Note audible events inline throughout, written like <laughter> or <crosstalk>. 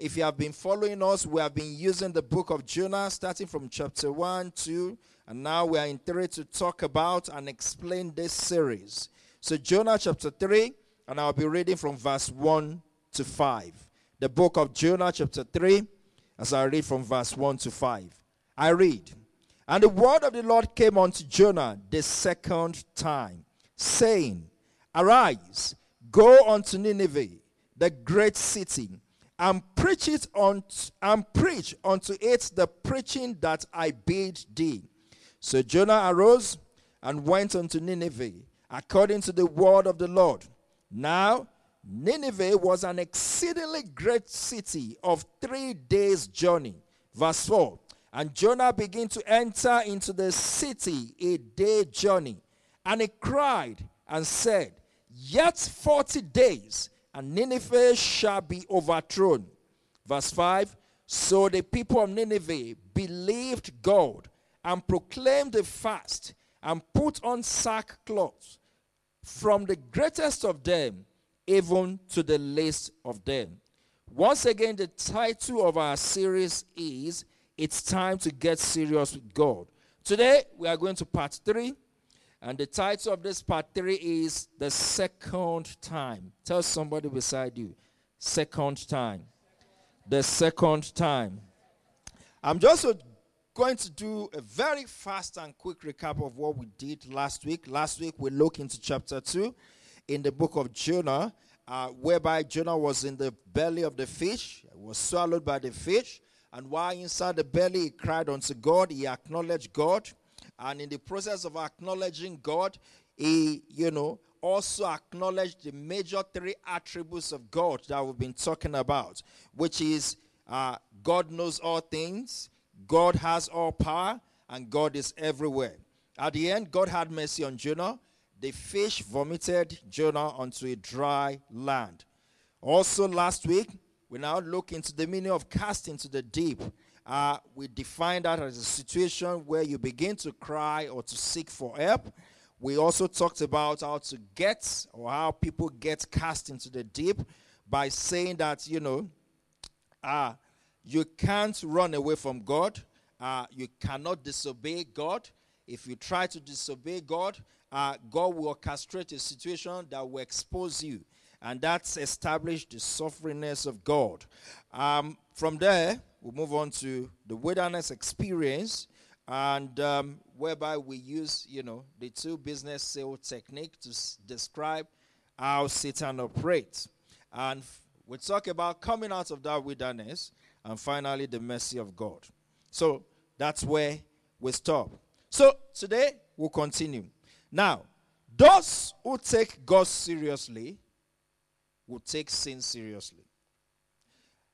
if you have been following us, we have been using the book of Jonah, starting from chapter 1, 2, and now we are in 3 to talk about and explain this series. So, Jonah chapter 3, and I'll be reading from verse 1 to 5. The book of Jonah chapter 3, as I read from verse 1 to 5. I read, And the word of the Lord came unto Jonah the second time, saying, Arise, go unto Nineveh, the great city, and preach it on and preach unto it the preaching that I bid thee. So Jonah arose and went unto Nineveh, according to the word of the Lord. Now Nineveh was an exceedingly great city of three days' journey. Verse 4 And Jonah began to enter into the city a day journey. And he cried and said, Yet forty days, and Nineveh shall be overthrown. Verse 5 So the people of Nineveh believed God and proclaimed a fast and put on sackcloth from the greatest of them even to the least of them. Once again, the title of our series is It's Time to Get Serious with God. Today, we are going to part three, and the title of this part three is The Second Time. Tell somebody beside you, Second Time. The second time. I'm just going to do a very fast and quick recap of what we did last week. Last week, we looked into chapter 2 in the book of Jonah, uh, whereby Jonah was in the belly of the fish, was swallowed by the fish, and while inside the belly, he cried unto God, he acknowledged God, and in the process of acknowledging God, he, you know, also acknowledged the major three attributes of God that we've been talking about, which is uh, God knows all things, God has all power, and God is everywhere. At the end, God had mercy on Jonah the fish vomited Jonah onto a dry land. Also, last week, we now look into the meaning of cast into the deep. Uh, we define that as a situation where you begin to cry or to seek for help. We also talked about how to get or how people get cast into the deep by saying that, you know, uh, you can't run away from God. Uh, you cannot disobey God. If you try to disobey God, uh, God will orchestrate a situation that will expose you. And that's established the sufferingness of God. Um, from there, we'll move on to the wilderness experience, and um, whereby we use, you know, the two business sale technique to describe how Satan operates. And we talk about coming out of that wilderness, and finally the mercy of God. So that's where we stop. So today we'll continue. Now, those who take God seriously will take sin seriously.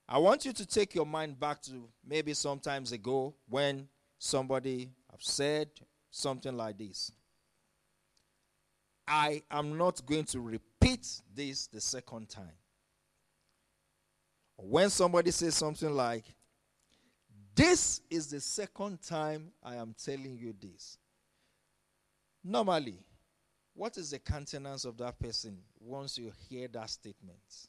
I want you to take your mind back to maybe sometimes ago when somebody have said something like this. I am not going to repeat this the second time. When somebody says something like, This is the second time I am telling you this. Normally, what is the countenance of that person once you hear that statement?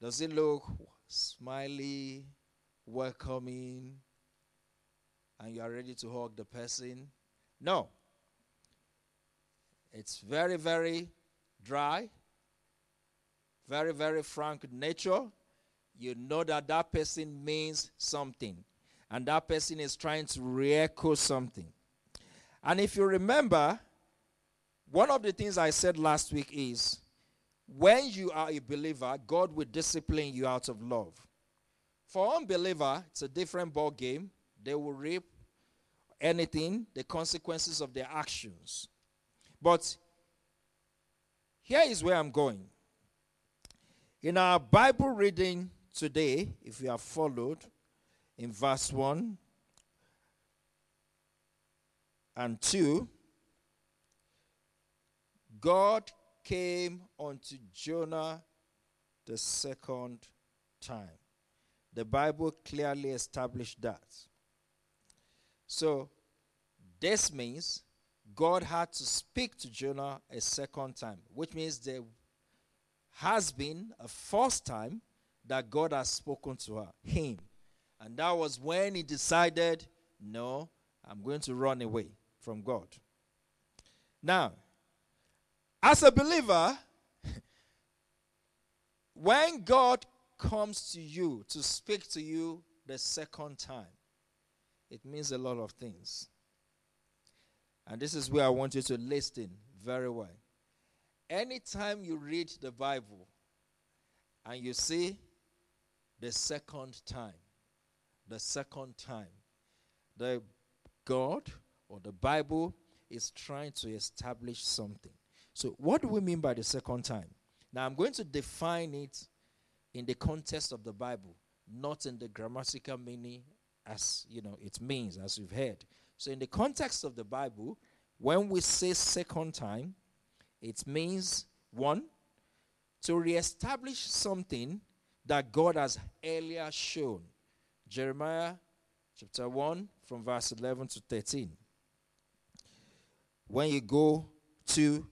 Does it look smiley, welcoming, and you are ready to hug the person? No. It's very, very dry, very, very frank nature. You know that that person means something, and that person is trying to re echo something. And if you remember, one of the things I said last week is when you are a believer, God will discipline you out of love. For unbeliever, it's a different ball game. They will reap anything, the consequences of their actions. But here is where I'm going. In our Bible reading today, if you have followed, in verse 1, and 2, God came unto Jonah the second time. The Bible clearly established that. So, this means God had to speak to Jonah a second time, which means there has been a first time that God has spoken to her, him. And that was when he decided, no, I'm going to run away from God. Now, as a believer, when God comes to you to speak to you the second time, it means a lot of things. And this is where I want you to listen very well. Anytime you read the Bible and you see the second time, the second time, the God or the Bible is trying to establish something. So, what do we mean by the second time? Now, I'm going to define it in the context of the Bible, not in the grammatical meaning as you know it means, as you've heard. So, in the context of the Bible, when we say second time, it means one to reestablish something that God has earlier shown. Jeremiah chapter 1 from verse 11 to 13. When you go to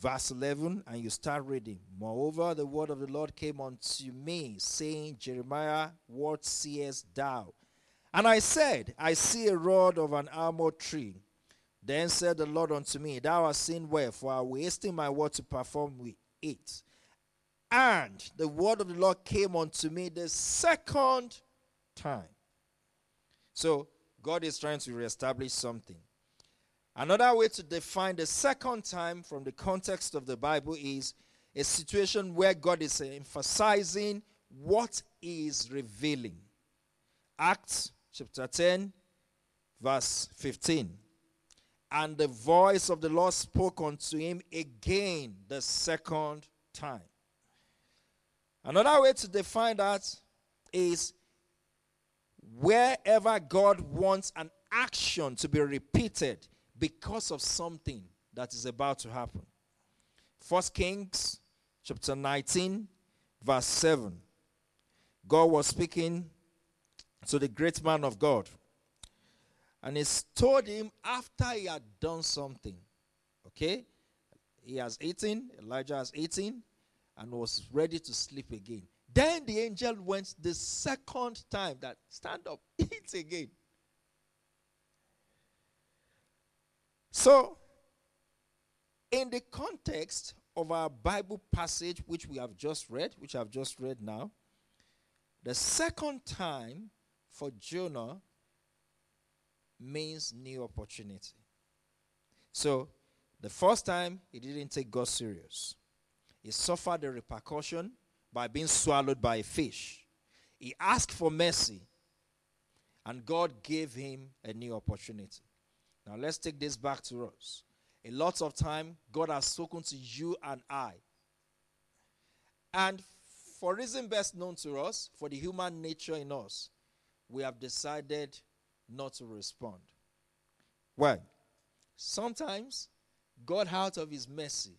verse 11 and you start reading, Moreover, the word of the Lord came unto me, saying, Jeremiah, what seest thou? And I said, I see a rod of an almond tree. Then said the Lord unto me, Thou hast seen well, for I hasten my word to perform with it. And the word of the Lord came unto me the second time. So God is trying to reestablish something. Another way to define the second time from the context of the Bible is a situation where God is emphasizing what he is revealing. Acts chapter 10, verse 15. And the voice of the Lord spoke unto him again the second time. Another way to define that is wherever God wants an action to be repeated because of something that is about to happen. First Kings chapter 19, verse 7. God was speaking to the great man of God. And he told him after he had done something. Okay? He has eaten, Elijah has eaten, and was ready to sleep again. Then the angel went the second time that stand up, <laughs> eat again. So, in the context of our Bible passage, which we have just read, which I've just read now, the second time for Jonah means new opportunity. So, the first time, he didn't take God serious. He suffered the repercussion by being swallowed by a fish. He asked for mercy, and God gave him a new opportunity. Now, let's take this back to us. A lot of time, God has spoken to you and I. And for reason best known to us, for the human nature in us, we have decided not to respond. Why? Sometimes God, out of His mercy,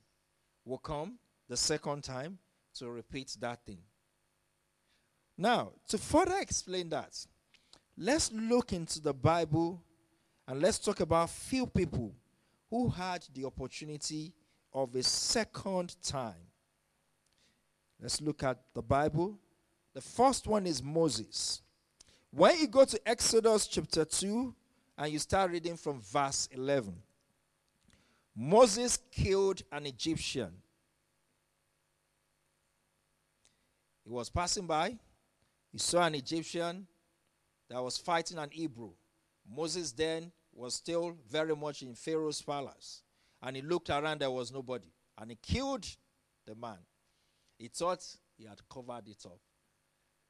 will come the second time to repeat that thing. Now, to further explain that, let's look into the Bible and let's talk about few people who had the opportunity of a second time. Let's look at the Bible. The first one is Moses. When you go to Exodus chapter 2 and you start reading from verse 11, Moses killed an Egyptian. He was passing by, he saw an Egyptian that was fighting an Hebrew. Moses then was still very much in Pharaoh's palace. And he looked around, there was nobody. And he killed the man. He thought he had covered it up.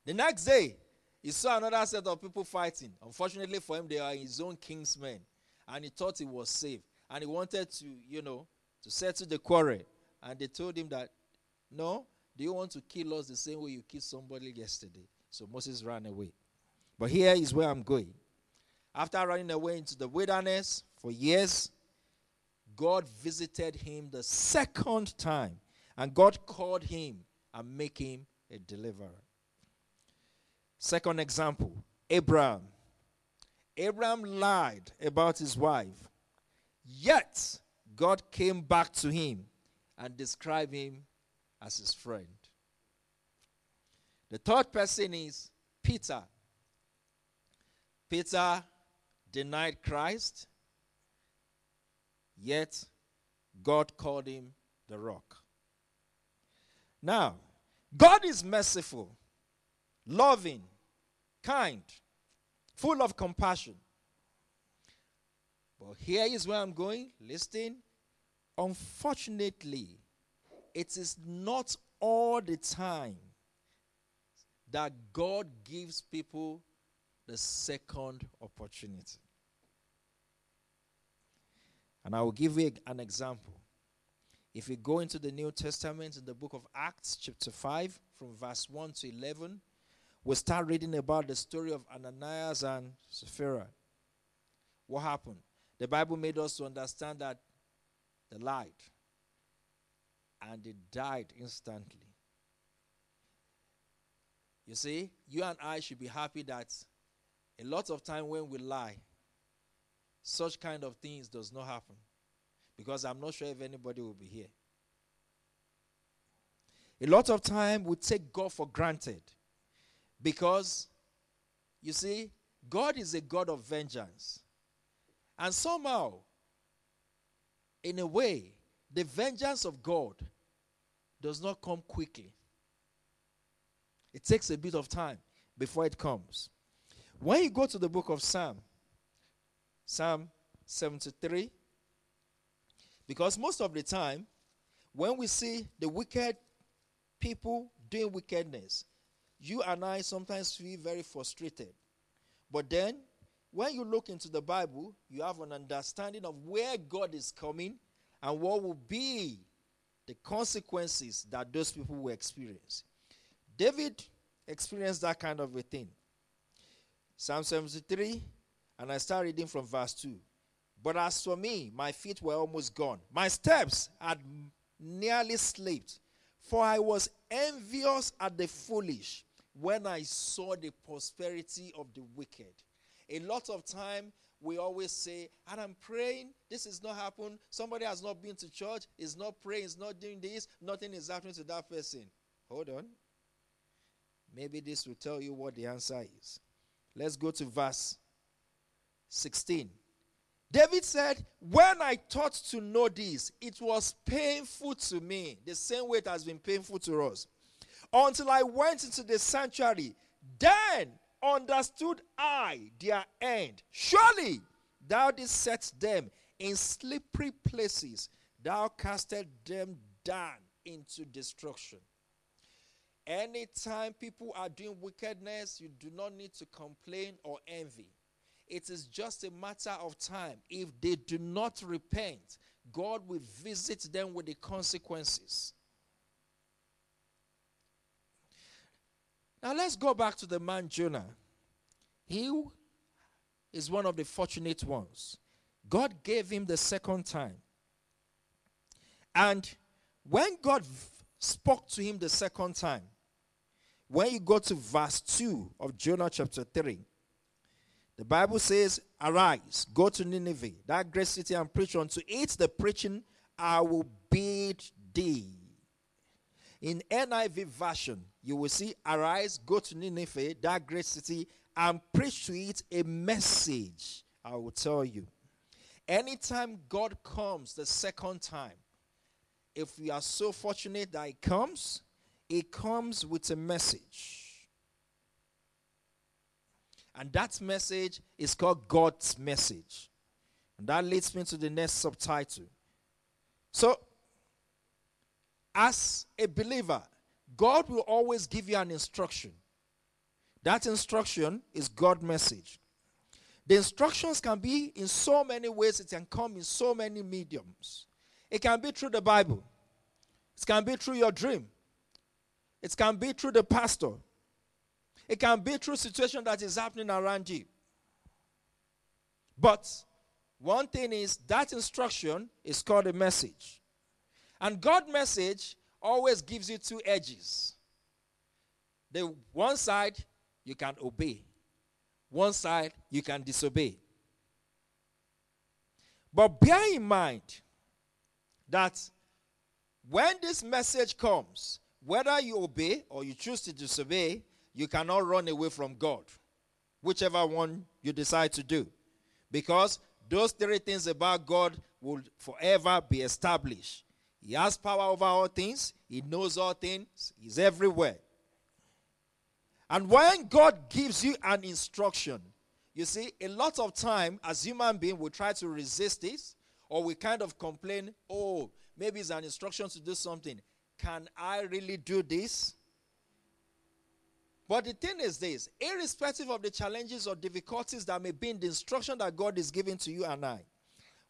The next day, he saw another set of people fighting. Unfortunately for him, they are his own king's men. And he thought he was safe. And he wanted to, you know, to settle the quarrel. And they told him that, no, do you want to kill us the same way you killed somebody yesterday? So Moses ran away. But here is where I'm going. After running away into the wilderness for years, God visited him the second time. And God called him and make him a deliverer. Second example, Abraham. Abraham lied about his wife. Yet God came back to him and described him as his friend. The third person is Peter. Peter denied Christ, yet God called him the rock. Now, God is merciful, loving, kind, full of compassion. But here is where I'm going. Listen. Unfortunately, it is not all the time that God gives people the second opportunity. And I will give you an example. If you go into the New Testament in the book of Acts, chapter 5, from verse 1 to 11, we'll start reading about the story of Ananias and Sapphira. What happened? The Bible made us to understand that the light and they died instantly. You see, you and I should be happy that a lot of time when we lie, such kind of things does not happen. Because I'm not sure if anybody will be here. A lot of time we take God for granted. Because, you see, God is a God of vengeance. And somehow, in a way, the vengeance of God does not come quickly. It takes a bit of time before it comes. When you go to the book of Psalm, Psalm 73, because most of the time, when we see the wicked people doing wickedness, you and I sometimes feel very frustrated. But then, when you look into the Bible, you have an understanding of where God is coming and what will be the consequences that those people will experience. David experienced that kind of a thing. Psalm 73, and I start reading from verse 2. But as for me, my feet were almost gone. My steps had nearly slipped, for I was envious at the foolish when I saw the prosperity of the wicked. A lot of time we always say, and I'm praying, this is not happening. Somebody has not been to church, is not praying, is not doing this, nothing is happening to that person. Hold on. Maybe this will tell you what the answer is. Let's go to verse 16. David said, When I thought to know this, it was painful to me, the same way it has been painful to us. Until I went into the sanctuary, then understood I their end. Surely thou didst set them in slippery places, thou casted them down into destruction. Anytime people are doing wickedness, you do not need to complain or envy. It is just a matter of time. If they do not repent, God will visit them with the consequences. Now let's go back to the man Jonah. He is one of the fortunate ones. God gave him the second time. And when God spoke to him the second time, when you go to verse 2 of Jonah chapter 3, the Bible says, Arise, go to Nineveh, that great city, and preach unto it the preaching I will bid thee. In NIV version, you will see, Arise, go to Nineveh, that great city, and preach to it a message. I will tell you. Anytime God comes the second time, if we are so fortunate that it comes, it comes with a message. And that message is called God's message. And that leads me to the next subtitle. So, as a believer, God will always give you an instruction. That instruction is God's message. The instructions can be in so many ways, it can come in so many mediums. It can be through the Bible, it can be through your dream, it can be through the pastor, it can be through situation that is happening around you. But one thing is that instruction is called a message. And God message always gives you two edges. The one side you can obey. One side you can disobey. But bear in mind that when this message comes, whether you obey or you choose to disobey, you cannot run away from God, whichever one you decide to do. Because those three things about God will forever be established. He has power over all things, He knows all things, He's everywhere. And when God gives you an instruction, you see, a lot of time as human being we try to resist this, or we kind of complain, oh, maybe it's an instruction to do something. Can I really do this? But the thing is this irrespective of the challenges or difficulties that may be in the instruction that God is giving to you and I,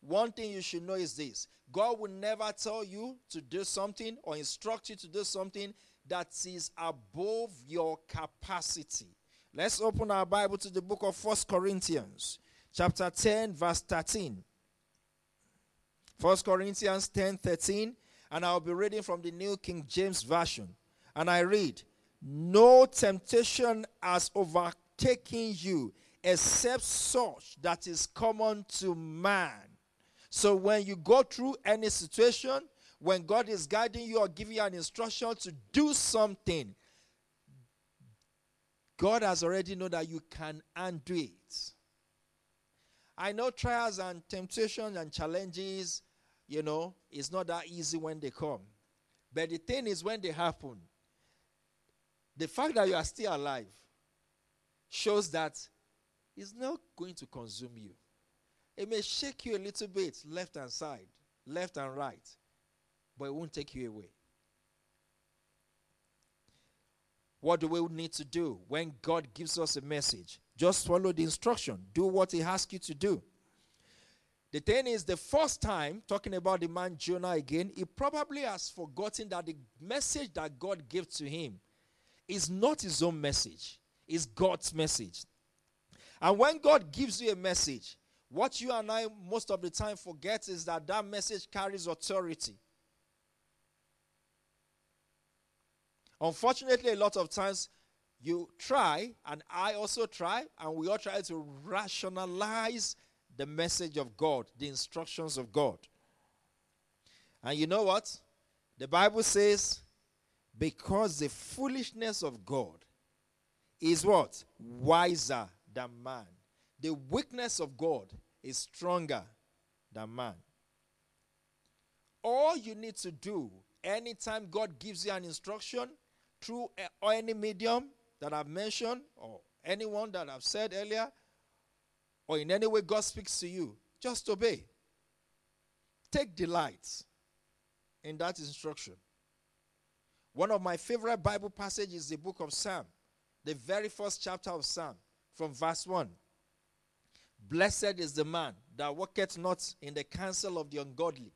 one thing you should know is this God will never tell you to do something or instruct you to do something that is above your capacity. Let's open our Bible to the book of First Corinthians, chapter 10, verse 13. First Corinthians 10 13, and I'll be reading from the New King James Version. And I read, No temptation has overtaken you except such that is common to man. So when you go through any situation, when God is guiding you or giving you an instruction to do something, God has already known that you can undo it. I know trials and temptations and challenges, you know, it's not that easy when they come. But the thing is, when they happen, the fact that you are still alive shows that it's not going to consume you. It may shake you a little bit, left and side, left and right, but it won't take you away. What do we need to do when God gives us a message? Just follow the instruction, do what He asks you to do. The thing is, the first time, talking about the man Jonah again, he probably has forgotten that the message that God gave to him is not his own message, it's God's message. And when God gives you a message, what you and I most of the time forget is that that message carries authority. Unfortunately, a lot of times you try, and I also try, and we all try to rationalize the message of God, the instructions of God. And you know what? The Bible says, because the foolishness of God is what? Wiser than man. The weakness of God is stronger than man. All you need to do anytime God gives you an instruction through any medium that I've mentioned or anyone that I've said earlier, or in any way God speaks to you, just obey. Take delight in that instruction. One of my favorite Bible passages is the book of Psalm, the very first chapter of Psalm, from verse 1. Blessed is the man that walketh not in the counsel of the ungodly,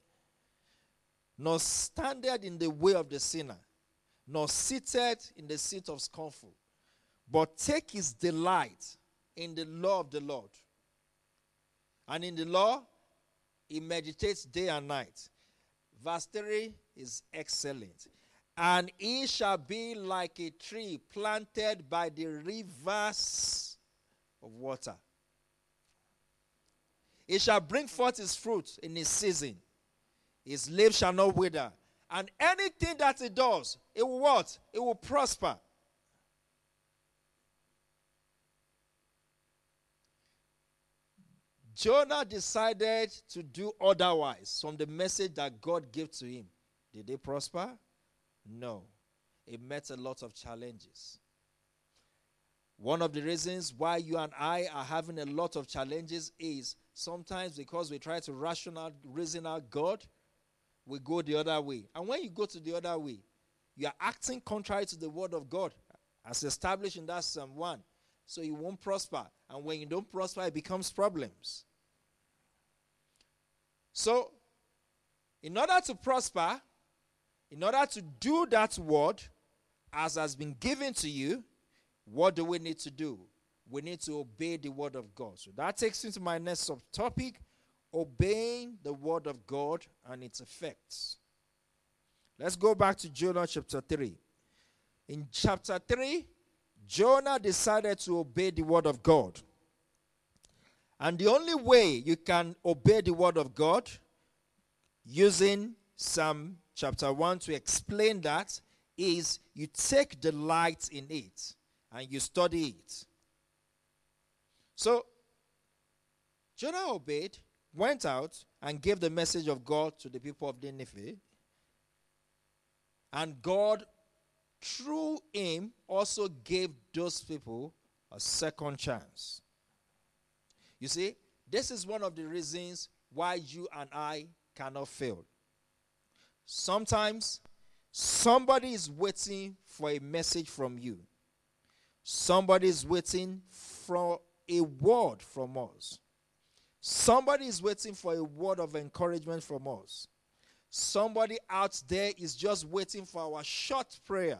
nor standeth in the way of the sinner, nor seated in the seat of scornful, but take his delight in the law of the Lord. And in the law, he meditates day and night. Verse 3 is excellent. And he shall be like a tree planted by the rivers of water. He shall bring forth his fruit in his season. His leaves shall not wither. And anything that he does, it will what? It will prosper. Jonah decided to do otherwise from the message that God gave to him. Did they prosper? No. It met a lot of challenges. One of the reasons why you and I are having a lot of challenges is sometimes because we try to rational reason out God, we go the other way. And when you go to the other way, you are acting contrary to the word of God as established in that Psalm 1. So you won't prosper. And when you don't prosper, it becomes problems. So, in order to prosper, in order to do that word as has been given to you, what do we need to do? We need to obey the word of God. So that takes me to my next subtopic obeying the word of God and its effects. Let's go back to Jonah chapter 3. In chapter 3, Jonah decided to obey the word of God. And the only way you can obey the word of God using Psalm chapter 1 to explain that is you take delight in it and you study it. So, Jonah obeyed, went out, and gave the message of God to the people of Nineveh. And God, through him, also gave those people a second chance. You see, this is one of the reasons why you and I cannot fail. Sometimes somebody is waiting for a message from you, somebody is waiting for a word from us. Somebody is waiting for a word of encouragement from us. Somebody out there is just waiting for our short prayer.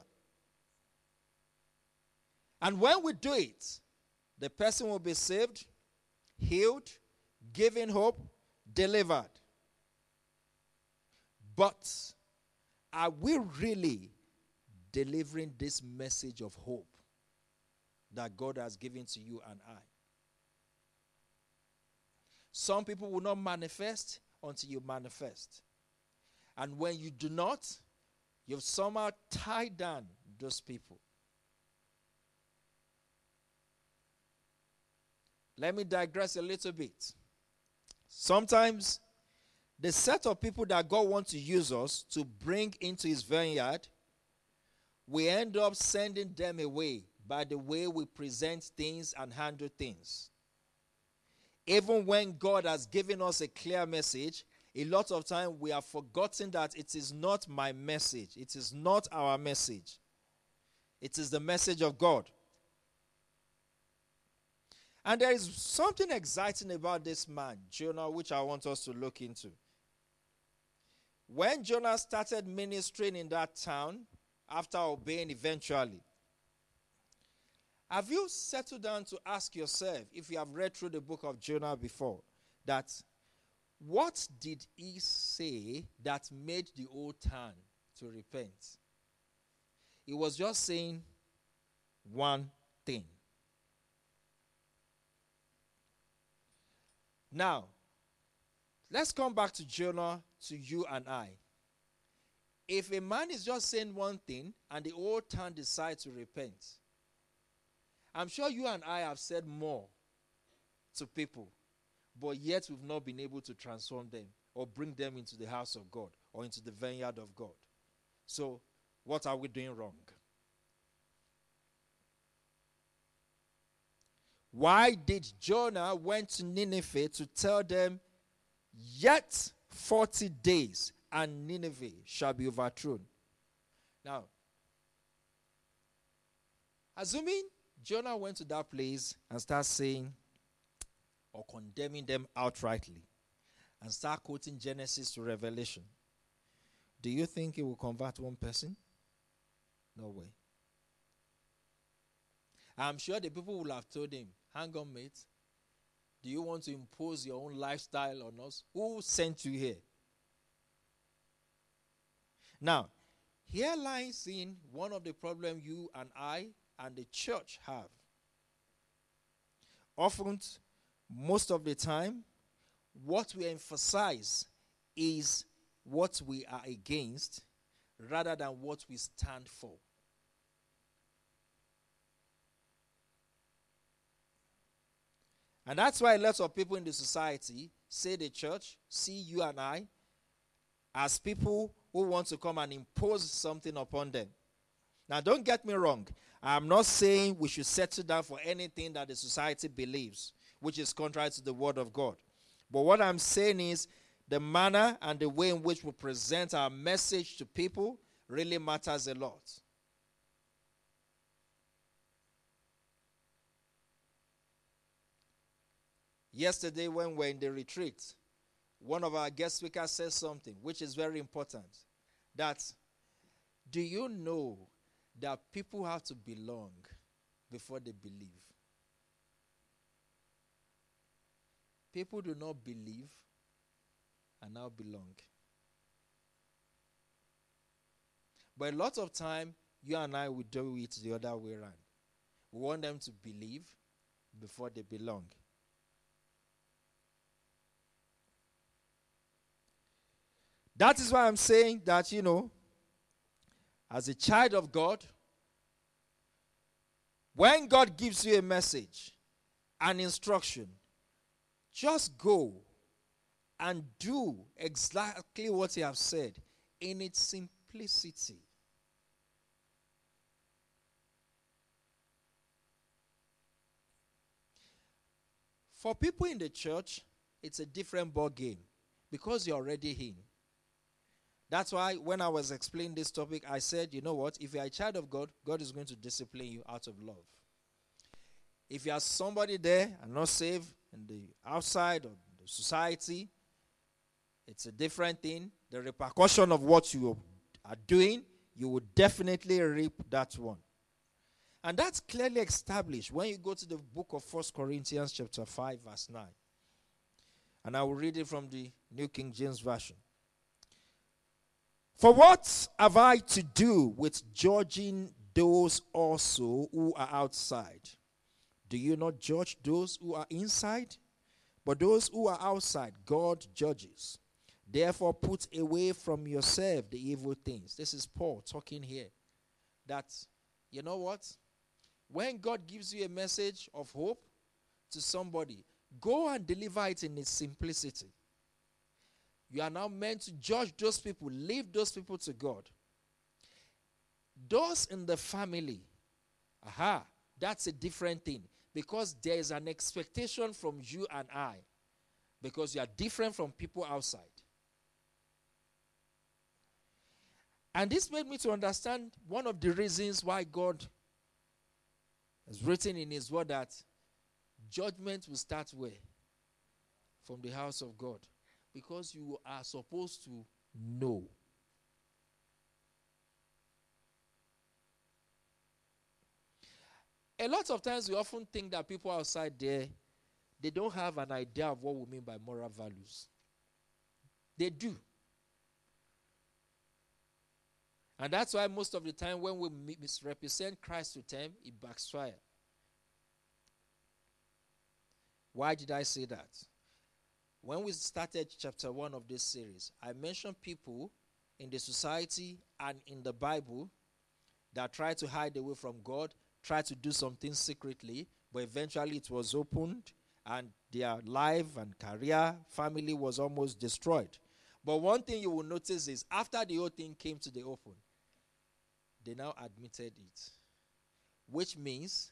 And when we do it, the person will be saved, healed, given hope, delivered. But are we really delivering this message of hope that God has given to you and I? Some people will not manifest until you manifest. And when you do not, you've somehow tied down those people. Let me digress a little bit. Sometimes the set of people that God wants to use us to bring into his vineyard, we end up sending them away by the way we present things and handle things. Even when God has given us a clear message, a lot of time we have forgotten that it is not my message. It is not our message. It is the message of God. And there is something exciting about this man, Jonah, which I want us to look into. When Jonah started ministering in that town, after obeying eventually, have you settled down to ask yourself, if you have read through the book of Jonah before, that what did he say that made the old town to repent? He was just saying one thing. Now, let's come back to Jonah, to you and I. If a man is just saying one thing and the old town decides to repent, I'm sure you and I have said more to people, but yet we've not been able to transform them or bring them into the house of God or into the vineyard of God. So, what are we doing wrong? Why did Jonah went to Nineveh to tell them, yet 40 days and Nineveh shall be overthrown? Now, assuming Jonah went to that place and started saying or condemning them outrightly and start quoting Genesis to Revelation. Do you think he will convert one person? No way. I'm sure the people will have told him, Hang on, mate. Do you want to impose your own lifestyle on us? Who sent you here? Now, here lies in one of the problems you and I and the church have. Often, most of the time, what we emphasize is what we are against rather than what we stand for. And that's why lots of people in the society say the church see you and I as people who want to come and impose something upon them. Now, don't get me wrong. I'm not saying we should settle down for anything that the society believes, which is contrary to the Word of God. But what I'm saying is the manner and the way in which we present our message to people really matters a lot. Yesterday, when we were in the retreat, one of our guest speakers said something which is very important. That do you know that people have to belong before they believe. People do not believe and now belong. But a lot of time, you and I will do it the other way around. We want them to believe before they belong. That is why I'm saying that, you know, as a child of God, when God gives you a message, an instruction, just go and do exactly what He has said in its simplicity. For people in the church, it's a different ball game because you're already in. That's why when I was explaining this topic, I said, you know what? If you're a child of God, God is going to discipline you out of love. If you are somebody there and not saved in the outside of the society, it's a different thing. The repercussion of what you are doing, you will definitely reap that one. And that's clearly established when you go to the book of First Corinthians chapter 5 verse 9. And I will read it from the New King James Version. For what have I to do with judging those also who are outside? Do you not judge those who are inside? But those who are outside, God judges. Therefore, put away from yourself the evil things. This is Paul talking here. That, you know what? When God gives you a message of hope to somebody, go and deliver it in its simplicity. You are now meant to judge those people, leave those people to God. Those in the family, aha, that's a different thing because there is an expectation from you and I because you are different from people outside. And this made me to understand one of the reasons why God it's written in His word that judgment will start where? From the house of God. Because you are supposed to know. A lot of times we often think that people outside there they don't have an idea of what we mean by moral values. They do. And that's why most of the time when we misrepresent Christ to them, it backfires. Why did I say that? When we started chapter 1 of this series, I mentioned people in the society and in the Bible that try to hide away from God, try to do something secretly, but eventually it was opened and their life and career, family was almost destroyed. But one thing you will notice is after the whole thing came to the open, they now admitted it, which means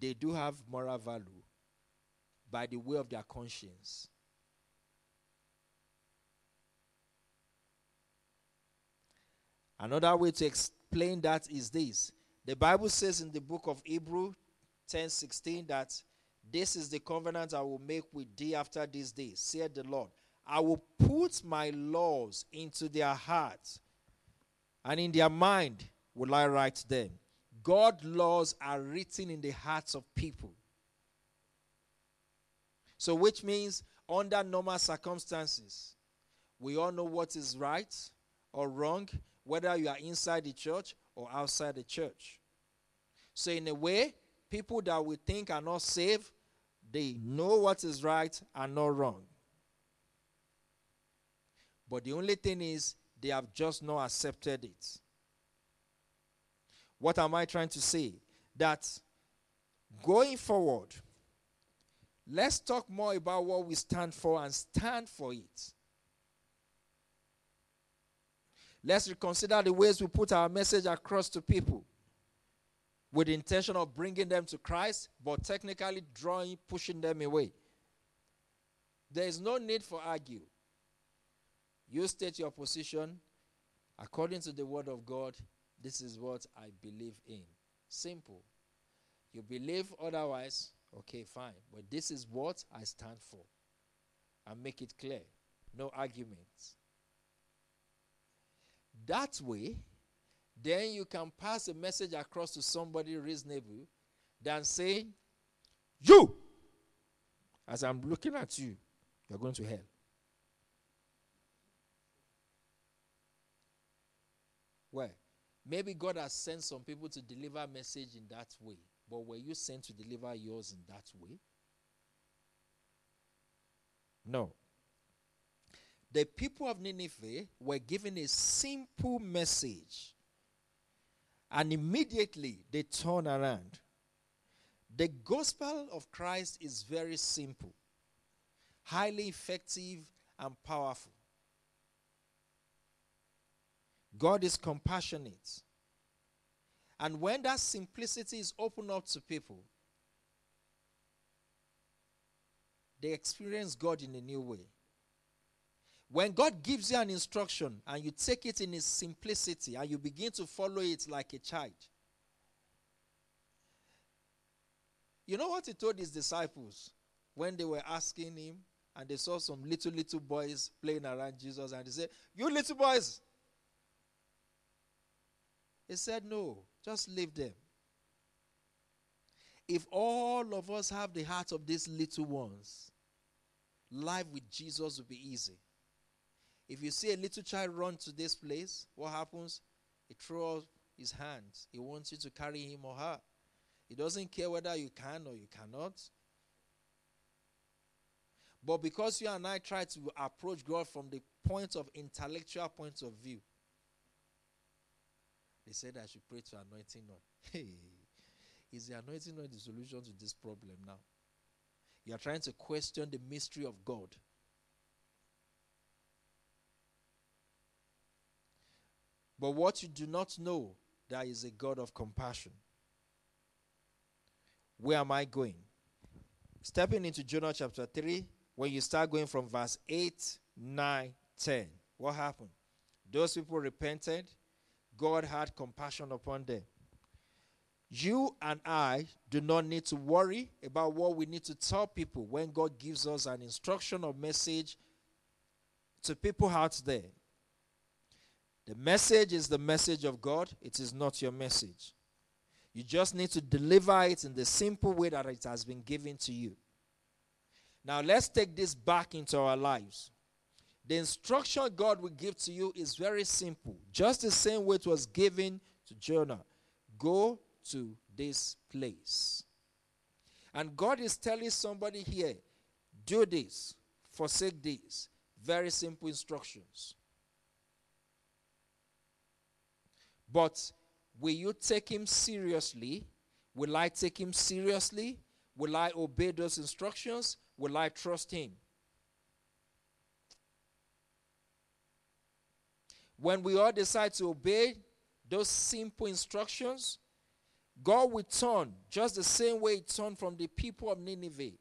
they do have moral value by the way of their conscience. Another way to explain that is this. The Bible says in the book of Hebrew 10 16 that this is the covenant I will make with thee after this day, said the Lord. I will put my laws into their hearts and in their mind will I write them. God laws are written in the hearts of people. So, which means under normal circumstances, we all know what is right or wrong, whether you are inside the church or outside the church. So, in a way, people that we think are not saved, they know what is right and not wrong. But the only thing is, they have just not accepted it. What am I trying to say? That going forward, let's talk more about what we stand for and stand for it. Let's reconsider the ways we put our message across to people with the intention of bringing them to Christ, but technically drawing, pushing them away. There is no need for argue. You state your position according to the word of God. This is what I believe in. Simple. You believe otherwise, okay, fine. But this is what I stand for. And make it clear. No arguments. That way, then you can pass a message across to somebody reasonable than saying, You, as I'm looking at you, you're going to hell. Where? Maybe God has sent some people to deliver message in that way. But were you sent to deliver yours in that way? No. The people of Nineveh were given a simple message And immediately they turn around. The gospel of Christ is very simple, highly effective, and powerful. God is compassionate. And when that simplicity is opened up to people, they experience God in a new way. When God gives you an instruction and you take it in its simplicity and you begin to follow it like a child, you know what he told his disciples when they were asking him and they saw some little, little boys playing around Jesus and they said, You little boys. He said, No, just leave them. If all of us have the heart of these little ones, life with Jesus will be easy. If you see a little child run to this place, what happens? He throws his hands. He wants you to carry him or her. He doesn't care whether you can or you cannot. But because you and I try to approach God from the point of intellectual point of view, they said I should pray to anointing oil. <laughs> Hey, is the anointing oil the solution to this problem now? You are trying to question the mystery of God. But what you do not know, there is a God of compassion. Where am I going? Stepping into Jonah chapter 3, when you start going from verse 8, 9, 10, what happened? Those people repented, God had compassion upon them. You and I do not need to worry about what we need to tell people when God gives us an instruction or message to people out there. The message is the message of God, it is not your message. You just need to deliver it in the simple way that it has been given to you. Now, let's take this back into our lives. The instruction God will give to you is very simple, just the same way it was given to Jonah go to this place. And God is telling somebody here do this, forsake this. Very simple instructions. But will you take him seriously? Will I take him seriously? Will I obey those instructions? Will I trust him? When we all decide to obey those simple instructions, God will turn just the same way He turned from the people of Nineveh.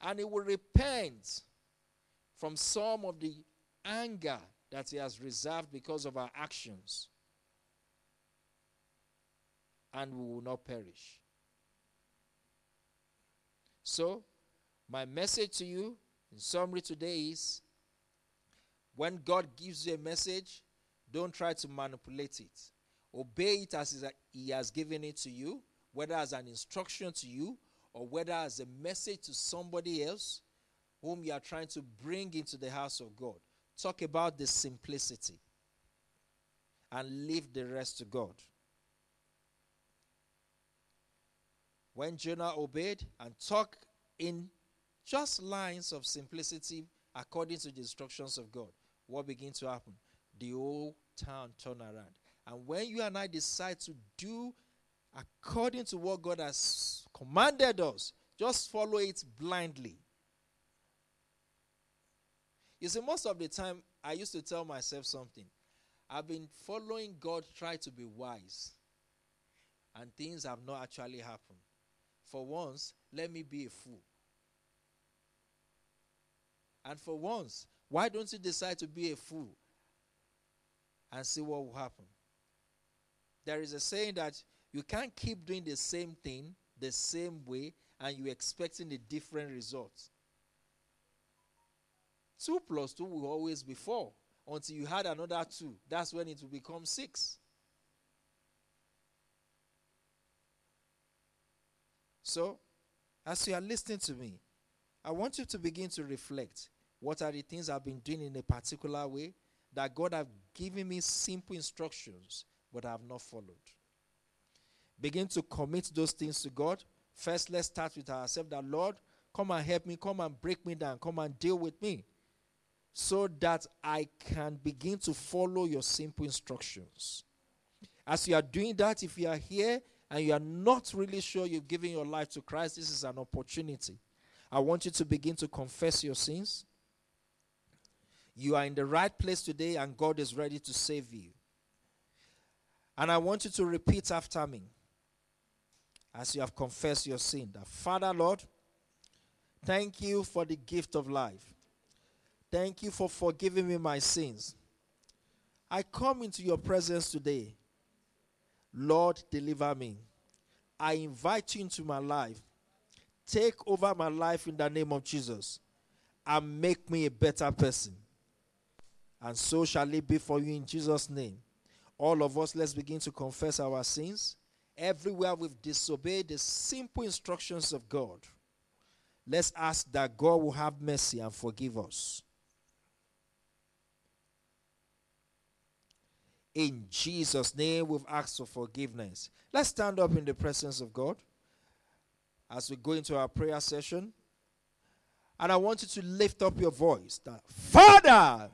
And He will repent from some of the anger that He has reserved because of our actions and we will not perish. So, my message to you in summary today is when God gives you a message, don't try to manipulate it. Obey it as He has given it to you, whether as an instruction to you or whether as a message to somebody else whom you are trying to bring into the house of God. Talk about the simplicity and leave the rest to God. when Jonah obeyed and talked in just lines of simplicity according to the instructions of God, what begins to happen? The whole town turn around. And when you and I decide to do according to what God has commanded us, just follow it blindly. You see, most of the time, I used to tell myself something. I've been following God, try to be wise, and things have not actually happened for once, let me be a fool. And for once, why don't you decide to be a fool and see what will happen? There is a saying that you can't keep doing the same thing the same way and you're expecting a different result. Two plus two will always be four until you had another two. That's when it will become six. So, as you are listening to me, I want you to begin to reflect. What are the things I've been doing in a particular way that God have given me simple instructions, but I have not followed? Begin to commit those things to God. First, let's start with ourselves that Lord, come and help me, come and break me down, come and deal with me, so that I can begin to follow your simple instructions. As you are doing that, if you are here and you are not really sure you've given your life to Christ, this is an opportunity. I want you to begin to confess your sins. You are in the right place today, and God is ready to save you. And I want you to repeat after me as you have confessed your sin that Father, Lord, thank you for the gift of life. Thank you for forgiving me my sins. I come into your presence today. Lord, deliver me. I invite you into my life. Take over my life in the name of Jesus and make me a better person. And so shall it be for you in Jesus' name. All of us, let's begin to confess our sins. Everywhere we've disobeyed the simple instructions of God, let's ask that God will have mercy and forgive us. In Jesus' name, we've asked for forgiveness. Let's stand up in the presence of God as we go into our prayer session. And I want you to lift up your voice. That, Father,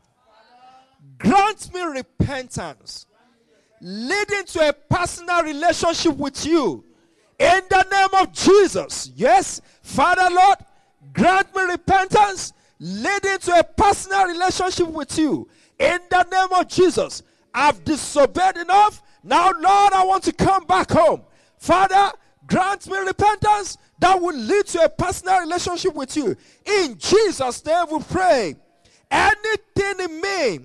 grant me repentance, leading to a personal relationship with you. In the name of Jesus. Yes, Father, Lord, grant me repentance, leading to a personal relationship with you. In the name of Jesus. I've disobeyed enough. Now, Lord, I want to come back home. Father, grant me repentance that will lead to a personal relationship with you. In Jesus' name we pray. Anything in me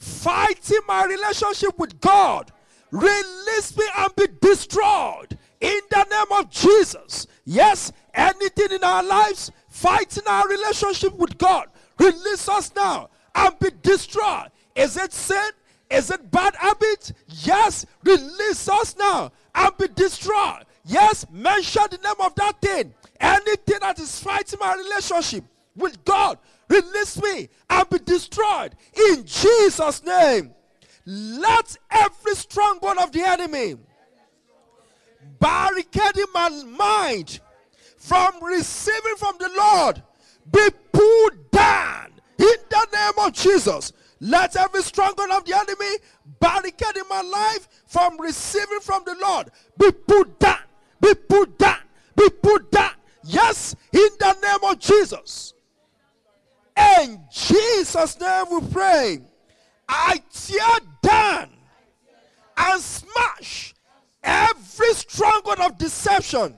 fighting my relationship with God, release me and be destroyed in the name of Jesus. Yes, anything in our lives fighting our relationship with God, release us now and be destroyed. Is it sin? Is it bad habit? Yes, release us now and be destroyed. Yes, mention the name of that thing. Anything that is fighting my relationship with God, release me and be destroyed in Jesus' name. Let every stronghold of the enemy barricading my mind from receiving from the Lord be pulled down in the name of Jesus. Let every stronghold of the enemy barricading my life from receiving from the Lord be put down, be put down, be put down. Yes, in the name of Jesus. In Jesus' name we pray. I tear down and smash every stronghold of deception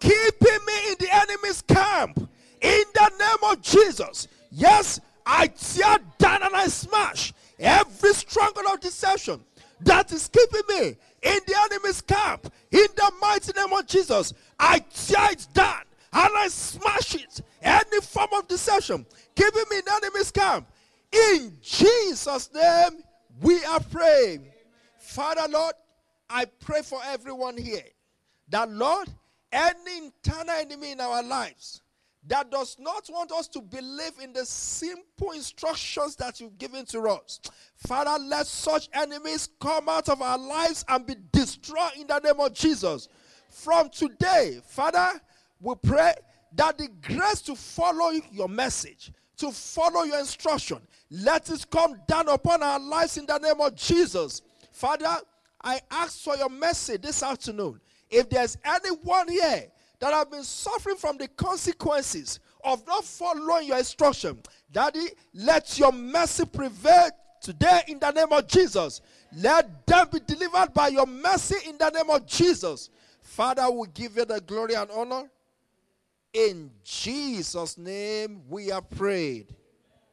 keeping me in the enemy's camp in the name of Jesus. Yes, I tear down and I smash every stronghold of deception that is keeping me in the enemy's camp. In the mighty name of Jesus, I tear it down and I smash it. Any form of deception keeping me in enemy's camp. In Jesus' name, we are praying. Father, Lord, I pray for everyone here that, Lord, any internal enemy in our lives that does not want us to believe in the simple instructions that you've given to us. Father, let such enemies come out of our lives and be destroyed in the name of Jesus. From today, Father, we pray that the grace to follow your message, to follow your instruction, let it come down upon our lives in the name of Jesus. Father, I ask for your mercy this afternoon. If there's anyone here that have been suffering from the consequences of not following your instruction. Daddy, let your mercy prevail today in the name of Jesus. Let them be delivered by your mercy in the name of Jesus. Father, we give you the glory and honor. In Jesus' name we are prayed.